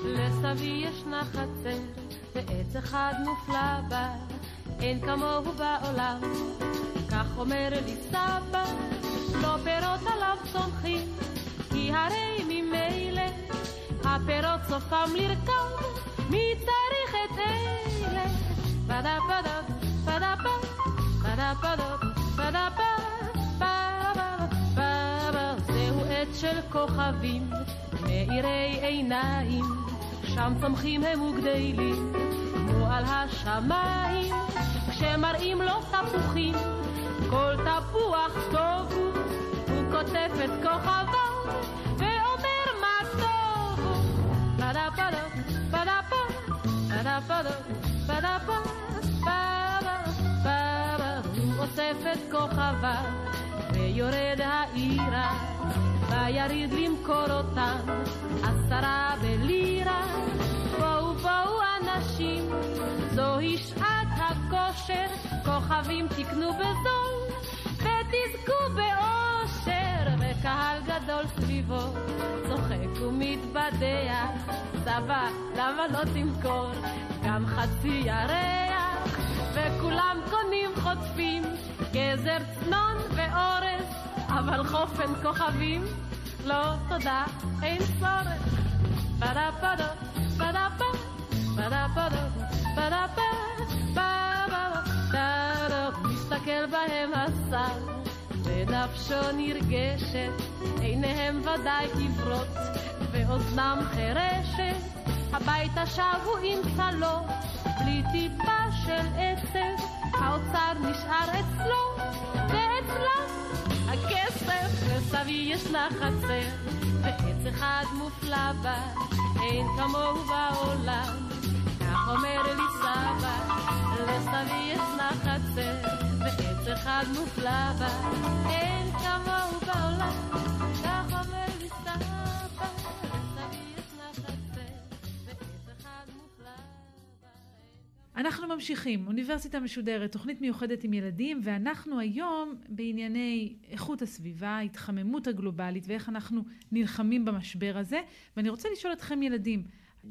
לסבי ישנה חצר, ועץ אחד מופלא בה, אין כמוהו בעולם. כך אומר לי סבא, לא פירות עליו צומחים, כי הרי ממילא הפירות סופם לרקוד, מי צריך את אלה? פדה פדה פדה פדה פדה פדה פדה זהו עץ של כוכבים, מאירי עיניים, שם צומחים הם וגדלים, כמו על השמיים, כשמראים לו תפוחים, כל תפוח טוב הוא, הוא כותב את כוכבו, ואומר מה טוב הוא. פדה פדה, פדה פדה, פדה פדה, פדה פדה, פדה הוא אוסף את כוכביו, ויורד העירה, ויריד למכור אותם, עשרה בלירה. בואו בואו אנשים, זוהי שעת הכושר. כוכבים תקנו בזול, ותזכו באושר, וקהל גדול סביבו, צוחק ומתבדח, סבא, למה לא תמכור גם חצי ירח? וכולם קונים חוטפים, גזר צנון ואורז, אבל חופן כוכבים, לא תודה, אין צורך. פדה, פדה פדה, פדה פדה, פדה פדה, פדה מסתכל בהם השר, ונפשו נרגשת, עיניהם ודאי עיוורות, ואוזנם חירשת, הביתה שבו עם צלו, בלי טיפה של עצב, האוצר נשאר אצלו, ואצלם הכסף, וסבי ישנה חצר, ועץ אחד מופלא בה, אין כמוהו בעולם. כך אומר לי סבא, לסבי ישנה חצר, ועץ אחד מופלא בה, אין כמוהו בעולם. אנחנו ממשיכים, אוניברסיטה משודרת, תוכנית מיוחדת עם ילדים, ואנחנו היום בענייני איכות הסביבה, ההתחממות הגלובלית ואיך אנחנו נלחמים במשבר הזה. ואני רוצה לשאול אתכם ילדים,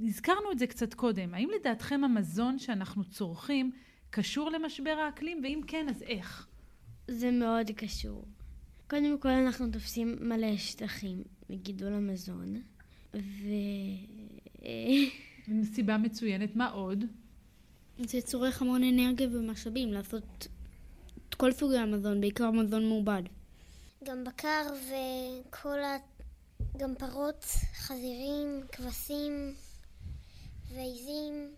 הזכרנו את זה קצת קודם, האם לדעתכם המזון שאנחנו צורכים קשור למשבר האקלים, ואם כן, אז איך? זה מאוד קשור. קודם כל אנחנו תופסים מלא שטחים לגידול המזון, ו... סיבה מצוינת, מה עוד? זה צורך המון אנרגיה ומשאבים לעשות את כל סוגי המזון, בעיקר מזון מעובד. גם בקר וכל ה... גם פרות, חזירים, כבשים ועיזים,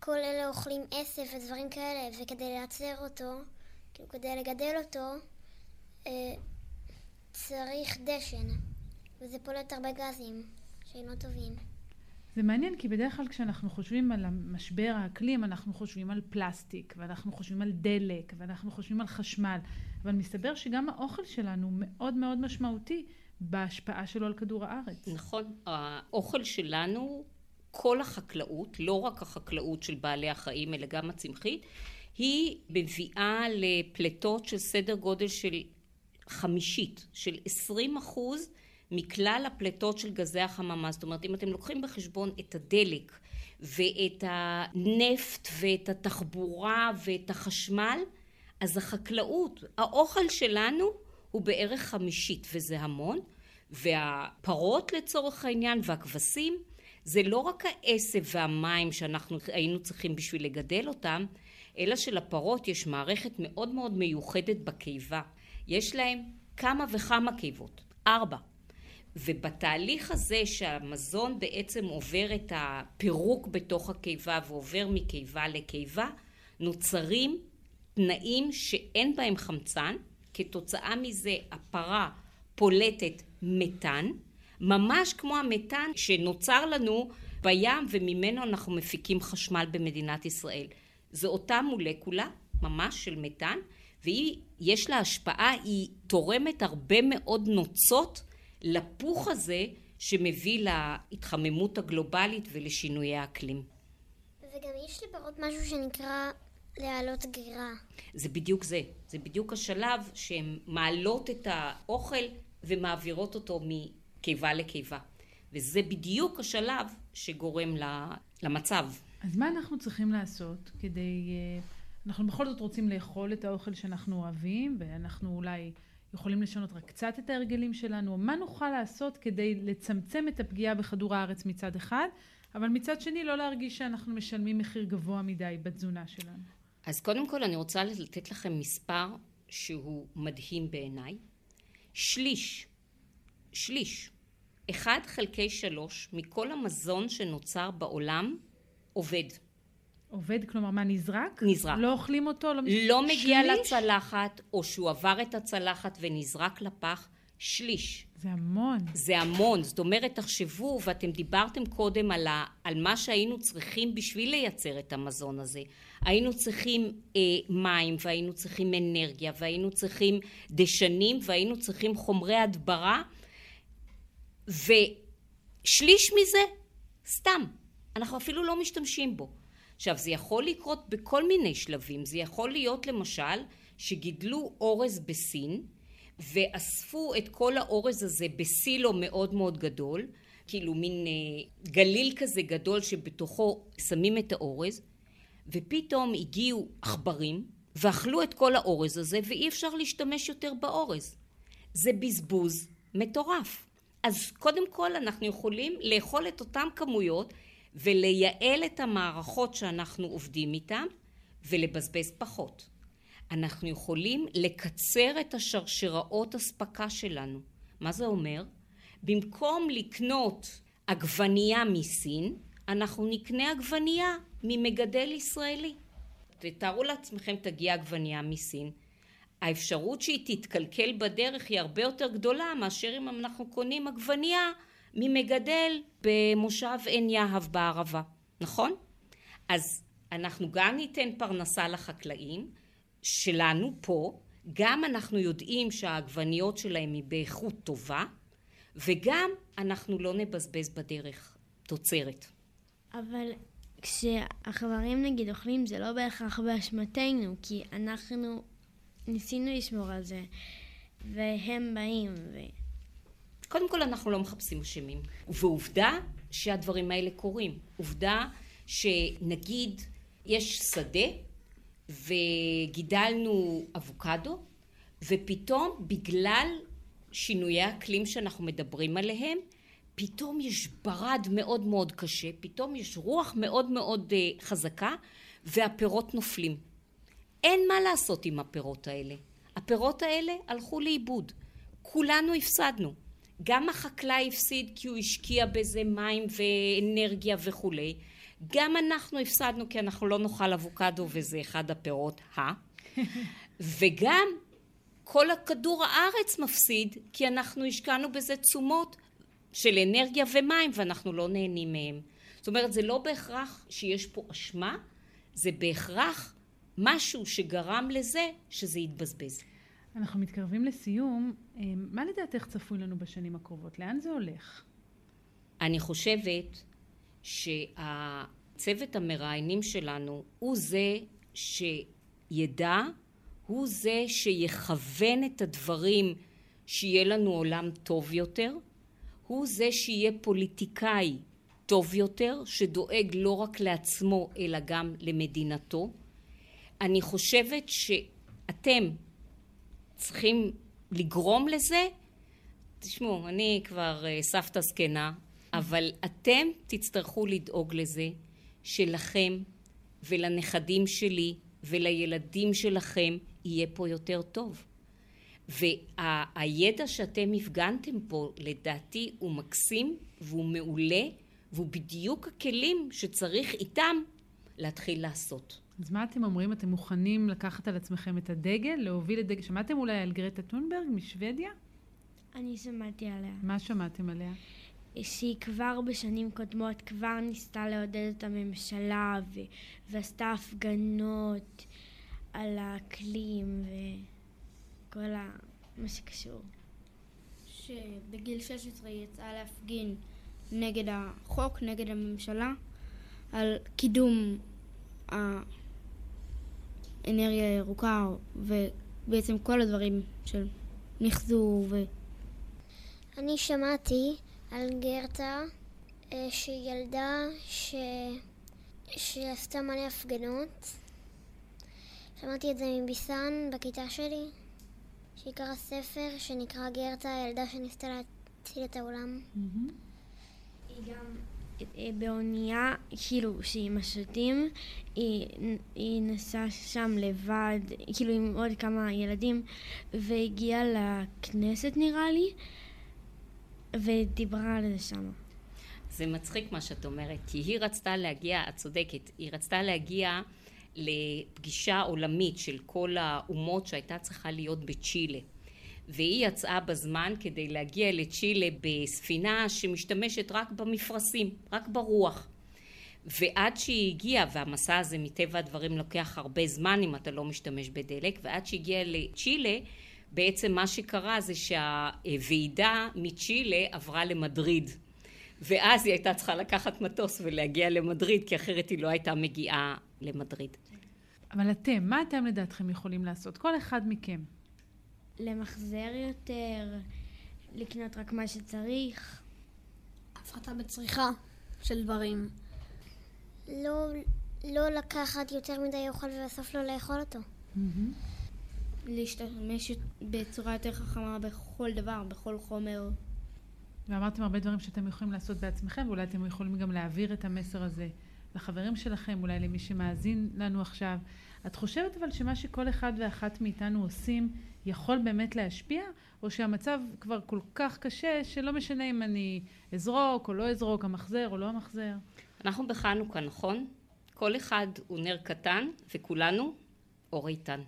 כל אלה אוכלים עשב ודברים כאלה, וכדי לייצר אותו, כאילו כדי לגדל אותו, אה, צריך דשן, וזה פולט הרבה גזים שאינם טובים. זה מעניין כי בדרך כלל כשאנחנו חושבים על משבר האקלים אנחנו חושבים על פלסטיק ואנחנו חושבים על דלק ואנחנו חושבים על חשמל אבל מסתבר שגם האוכל שלנו מאוד מאוד משמעותי בהשפעה שלו על כדור הארץ. נכון, האוכל שלנו, כל החקלאות, לא רק החקלאות של בעלי החיים אלא גם הצמחית, היא מביאה לפליטות של סדר גודל של חמישית, של עשרים אחוז מכלל הפליטות של גזי החממה. זאת אומרת, אם אתם לוקחים בחשבון את הדלק ואת הנפט ואת התחבורה ואת החשמל, אז החקלאות, האוכל שלנו הוא בערך חמישית, וזה המון. והפרות לצורך העניין והכבשים, זה לא רק העשב והמים שאנחנו היינו צריכים בשביל לגדל אותם, אלא שלפרות יש מערכת מאוד מאוד מיוחדת בקיבה. יש להם כמה וכמה קיבות, ארבע. ובתהליך הזה שהמזון בעצם עובר את הפירוק בתוך הקיבה ועובר מקיבה לקיבה, נוצרים תנאים שאין בהם חמצן, כתוצאה מזה הפרה פולטת מתאן, ממש כמו המתאן שנוצר לנו בים וממנו אנחנו מפיקים חשמל במדינת ישראל. זו אותה מולקולה, ממש של מתאן, והיא, יש לה השפעה, היא תורמת הרבה מאוד נוצות לפוך הזה שמביא להתחממות הגלובלית ולשינויי האקלים. וגם יש לפרות משהו שנקרא להעלות גרירה. זה בדיוק זה. זה בדיוק השלב שהן מעלות את האוכל ומעבירות אותו מקיבה לקיבה. וזה בדיוק השלב שגורם למצב. אז מה אנחנו צריכים לעשות כדי... אה, אנחנו בכל זאת רוצים לאכול את האוכל שאנחנו אוהבים, ואנחנו אולי יכולים לשנות רק קצת את ההרגלים שלנו, מה נוכל לעשות כדי לצמצם את הפגיעה בכדור הארץ מצד אחד, אבל מצד שני לא להרגיש שאנחנו משלמים מחיר גבוה מדי בתזונה שלנו. אז קודם כל אני רוצה לתת לכם מספר שהוא מדהים בעיניי. שליש, שליש, אחד חלקי שלוש מכל המזון שנוצר בעולם עובד. עובד, כלומר מה, נזרק? נזרק. לא אוכלים אותו? לא, לא מגיע שליש? לצלחת, או שהוא עבר את הצלחת ונזרק לפח, שליש. זה המון. זה המון. זאת אומרת, תחשבו, ואתם דיברתם קודם על, ה, על מה שהיינו צריכים בשביל לייצר את המזון הזה. היינו צריכים אה, מים, והיינו צריכים אנרגיה, והיינו צריכים דשנים, והיינו צריכים חומרי הדברה, ושליש מזה, סתם. אנחנו אפילו לא משתמשים בו. עכשיו זה יכול לקרות בכל מיני שלבים, זה יכול להיות למשל שגידלו אורז בסין ואספו את כל האורז הזה בסילו מאוד מאוד גדול, כאילו מין אה, גליל כזה גדול שבתוכו שמים את האורז ופתאום הגיעו עכברים ואכלו את כל האורז הזה ואי אפשר להשתמש יותר באורז. זה בזבוז מטורף. אז קודם כל אנחנו יכולים לאכול את אותן כמויות ולייעל את המערכות שאנחנו עובדים איתן ולבזבז פחות. אנחנו יכולים לקצר את השרשראות אספקה שלנו. מה זה אומר? במקום לקנות עגבנייה מסין, אנחנו נקנה עגבנייה ממגדל ישראלי. תתארו לעצמכם תגיע עגבנייה מסין. האפשרות שהיא תתקלקל בדרך היא הרבה יותר גדולה מאשר אם אנחנו קונים עגבנייה ממגדל במושב עין יהב בערבה, נכון? אז אנחנו גם ניתן פרנסה לחקלאים שלנו פה, גם אנחנו יודעים שהעגבניות שלהם היא באיכות טובה, וגם אנחנו לא נבזבז בדרך תוצרת. אבל כשהחברים נגיד אוכלים זה לא בהכרח באשמתנו, כי אנחנו ניסינו לשמור על זה, והם באים ו... קודם כל אנחנו לא מחפשים אשמים. ועובדה שהדברים האלה קורים. עובדה שנגיד יש שדה וגידלנו אבוקדו ופתאום בגלל שינויי אקלים שאנחנו מדברים עליהם פתאום יש ברד מאוד מאוד קשה, פתאום יש רוח מאוד מאוד uh, חזקה והפירות נופלים. אין מה לעשות עם הפירות האלה. הפירות האלה הלכו לאיבוד. כולנו הפסדנו. גם החקלאי הפסיד כי הוא השקיע בזה מים ואנרגיה וכולי. גם אנחנו הפסדנו כי אנחנו לא נאכל אבוקדו וזה אחד הפירות, ה... וגם כל הכדור הארץ מפסיד כי אנחנו השקענו בזה תשומות של אנרגיה ומים ואנחנו לא נהנים מהם. זאת אומרת זה לא בהכרח שיש פה אשמה, זה בהכרח משהו שגרם לזה שזה יתבזבז. אנחנו מתקרבים לסיום. אה, מה לדעתך צפוי לנו בשנים הקרובות? לאן זה הולך? אני חושבת שהצוות המראיינים שלנו הוא זה שידע, הוא זה שיכוון את הדברים שיהיה לנו עולם טוב יותר, הוא זה שיהיה פוליטיקאי טוב יותר, שדואג לא רק לעצמו אלא גם למדינתו. אני חושבת שאתם צריכים לגרום לזה, תשמעו, אני כבר אה, סבתא זקנה, אבל אתם תצטרכו לדאוג לזה שלכם ולנכדים שלי ולילדים שלכם יהיה פה יותר טוב. והידע שאתם הפגנתם פה לדעתי הוא מקסים והוא מעולה והוא בדיוק הכלים שצריך איתם להתחיל לעשות. אז מה אתם אומרים? אתם מוכנים לקחת על עצמכם את הדגל, להוביל את דגל? שמעתם אולי על גרטה טונברג משוודיה? אני שמעתי עליה. מה שמעתם עליה? שהיא כבר בשנים קודמות כבר ניסתה לעודד את הממשלה ו... ועשתה הפגנות על האקלים וכל ה... מה שקשור. שבגיל 16 היא יצאה להפגין נגד החוק, נגד הממשלה, על קידום האנרגיה הירוקה ובעצם כל הדברים של מחזור ו... אני שמעתי על גרטה אה, שהיא ילדה ש... שעשתה מלא הפגנות. שמעתי את זה מביסן בכיתה שלי, שהיא קראה ספר שנקרא גרטה, הילדה שניסתה להציל את העולם. היא גם באונייה, כאילו, שהיא משטים, היא, היא נסעה שם לבד, כאילו עם עוד כמה ילדים, והגיעה לכנסת נראה לי, ודיברה על זה שם. זה מצחיק מה שאת אומרת, כי היא רצתה להגיע, את צודקת, היא רצתה להגיע לפגישה עולמית של כל האומות שהייתה צריכה להיות בצ'ילה. והיא יצאה בזמן כדי להגיע לצ'ילה בספינה שמשתמשת רק במפרשים, רק ברוח. ועד שהיא הגיעה, והמסע הזה מטבע הדברים לוקח הרבה זמן אם אתה לא משתמש בדלק, ועד שהגיעה לצ'ילה, בעצם מה שקרה זה שהוועידה מצ'ילה עברה למדריד. ואז היא הייתה צריכה לקחת מטוס ולהגיע למדריד, כי אחרת היא לא הייתה מגיעה למדריד. אבל אתם, מה אתם לדעתכם יכולים לעשות? כל אחד מכם. למחזר יותר, לקנות רק מה שצריך. הפחתה בצריכה של דברים. לא, לא לקחת יותר מדי אוכל ובסוף לא לאכול אותו. להשתמש בצורה יותר חכמה בכל דבר, בכל חומר. ואמרתם הרבה דברים שאתם יכולים לעשות בעצמכם, ואולי אתם יכולים גם להעביר את המסר הזה לחברים שלכם, אולי למי שמאזין לנו עכשיו. את חושבת אבל שמה שכל אחד ואחת מאיתנו עושים יכול באמת להשפיע, או שהמצב כבר כל כך קשה שלא משנה אם אני אזרוק או לא אזרוק, המחזר או לא המחזר? אנחנו בחנוכה, נכון? כל אחד הוא נר קטן וכולנו אור איתן.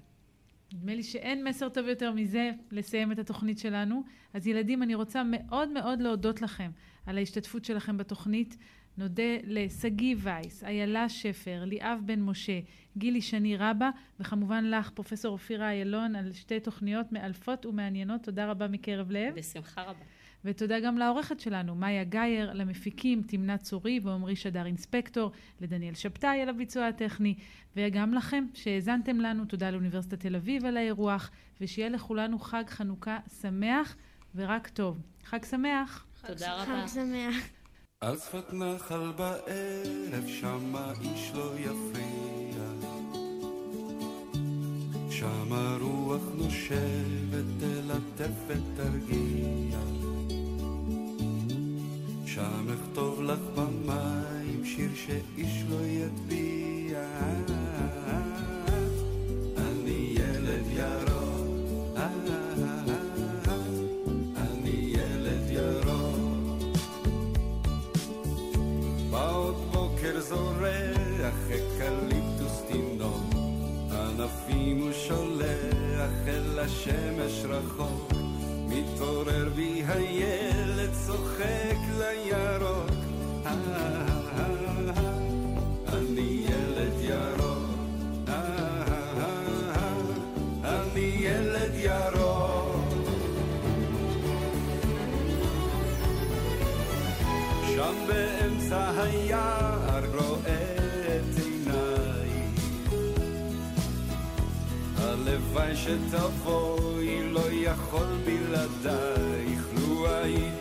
נדמה לי שאין מסר טוב יותר מזה לסיים את התוכנית שלנו. אז ילדים, אני רוצה מאוד מאוד להודות לכם על ההשתתפות שלכם בתוכנית. נודה לשגיא וייס, איילה שפר, ליאב בן משה, גילי שני רבה, וכמובן לך, פרופסור אופירה איילון, על שתי תוכניות מאלפות ומעניינות. תודה רבה מקרב לב. בשמחה רבה. ותודה גם לעורכת שלנו, מאיה גאייר, למפיקים תמנה צורי ועמרי שדר אינספקטור, לדניאל שבתאי על הביצוע הטכני, וגם לכם שהאזנתם לנו, תודה לאוניברסיטת תל אביב על האירוח, ושיהיה לכולנו חג חנוכה שמח ורק טוב. חג שמח. תודה רבה. חג שמח. על שפת נחל בערב שמה איש לא יפריע. שמה רוח נושבת תלטף ותרגיע שם אכתוב לך במים שיר שאיש לא יטביע. אני ילד ירוק זורח, אקליפטוס תינוק, ענפים הוא שולח אל השמש רחוק, מתעורר בי הילד צוחק לירוק. אה, אה, אה, אני ילד ירוק, אני ילד ירוק. שם באמצע היער הלוואי שתבואי לא יכול בלעדייך. לו הייתי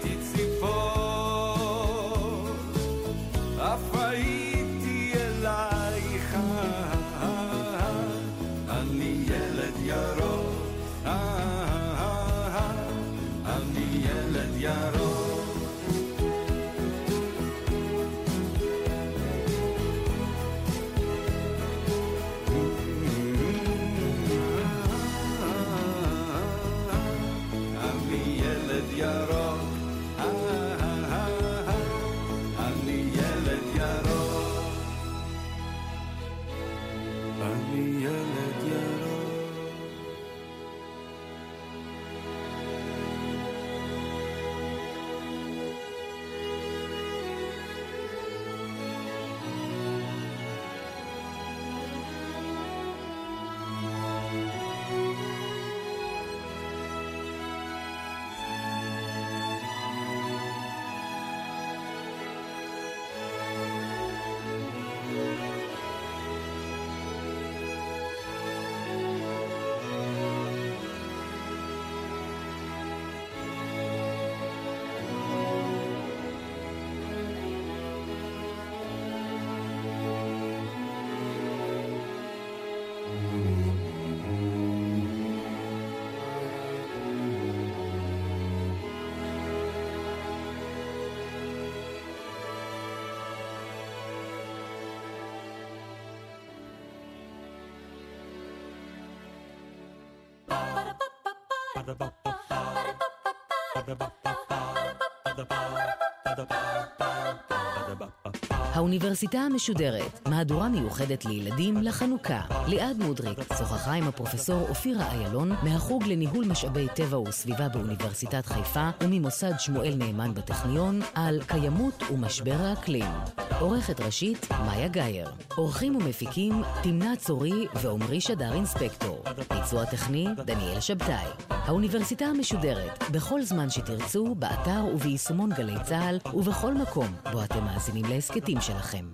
האוניברסיטה המשודרת, מהדורה מיוחדת לילדים לחנוכה. ליעד מודריק שוחחה עם הפרופסור אופירה איילון מהחוג לניהול משאבי טבע וסביבה באוניברסיטת חיפה וממוסד שמואל נאמן בטכניון על קיימות ומשבר האקלים. עורכת ראשית, מאיה גאייר. עורכים ומפיקים, תמנה צורי ועמרי שדר אינספקטור. ביצוע טכני, דניאל שבתאי. האוניברסיטה המשודרת, בכל זמן שתרצו, באתר וביישומון גלי צה"ל, ובכל מקום בו אתם מאזינים להסכתים שלכם.